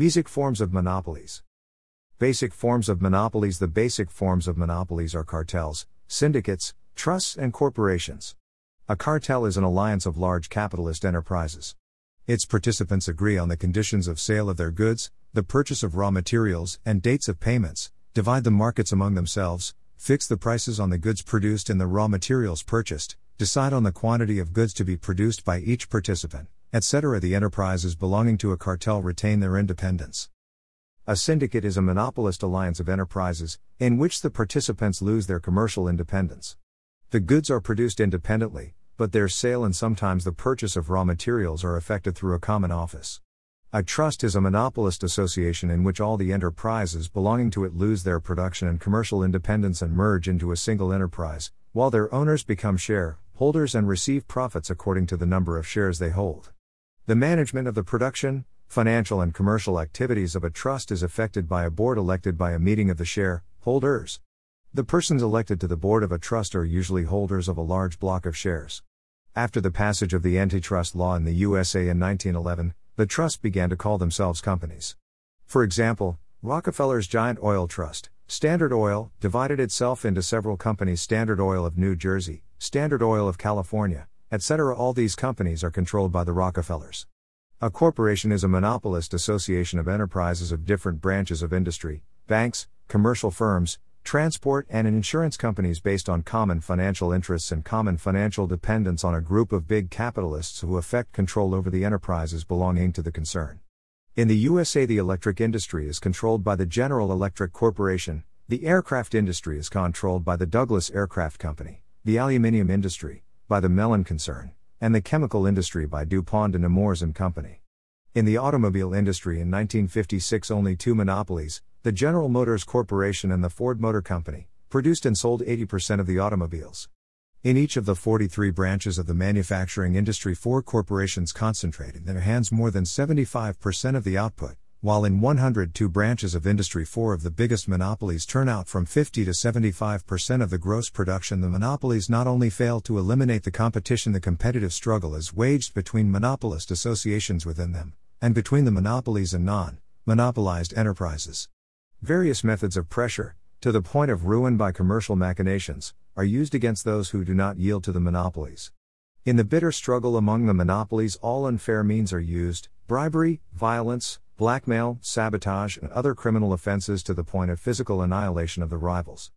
Basic forms of monopolies. Basic forms of monopolies The basic forms of monopolies are cartels, syndicates, trusts, and corporations. A cartel is an alliance of large capitalist enterprises. Its participants agree on the conditions of sale of their goods, the purchase of raw materials, and dates of payments, divide the markets among themselves, fix the prices on the goods produced and the raw materials purchased, decide on the quantity of goods to be produced by each participant, etc. The enterprises belonging to a cartel retain their independence. A syndicate is a monopolist alliance of enterprises, in which the participants lose their commercial independence. The goods are produced independently, but their sale and sometimes the purchase of raw materials are effected through a common office. A trust is a monopolist association in which all the enterprises belonging to it lose their production and commercial independence and merge into a single enterprise, while their owners become share holders and receive profits according to the number of shares they hold. The management of the production, financial, and commercial activities of a trust is effected by a board elected by a meeting of the share holders. The persons elected to the board of a trust are usually holders of a large block of shares. After the passage of the antitrust law in the USA in 1911, the trusts began to call themselves companies. For example, Rockefeller's Giant Oil Trust, Standard Oil, divided itself into several companies Standard Oil of New Jersey, Standard Oil of California, etc. All these companies are controlled by the Rockefellers. A corporation is a monopolist association of enterprises of different branches of industry, banks, commercial firms, transport, and insurance companies based on common financial interests and common financial dependence on a group of big capitalists who affect control over the enterprises belonging to the concern. In the USA, the electric industry is controlled by the General Electric Corporation, the aircraft industry is controlled by the Douglas Aircraft Company, the aluminium industry, by the Mellon Concern, and the chemical industry by DuPont and Nemours and Company. In the automobile industry in 1956, only two monopolies, the General Motors Corporation and the Ford Motor Company, produced and sold 80% of the automobiles. In each of the 43 branches of the manufacturing industry, four corporations concentrated in their hands more than 75% of the output, while in 102 branches of industry, four of the biggest monopolies turn out from 50 to 75% of the gross production. The monopolies not only fail to eliminate the competition, the competitive struggle is waged between monopolist associations within them, and between the monopolies and non monopolized enterprises. Various methods of pressure, to the point of ruin by commercial machinations, are used against those who do not yield to the monopolies. In the bitter struggle among the monopolies, all unfair means are used bribery, violence, blackmail, sabotage, and other criminal offenses to the point of physical annihilation of the rivals.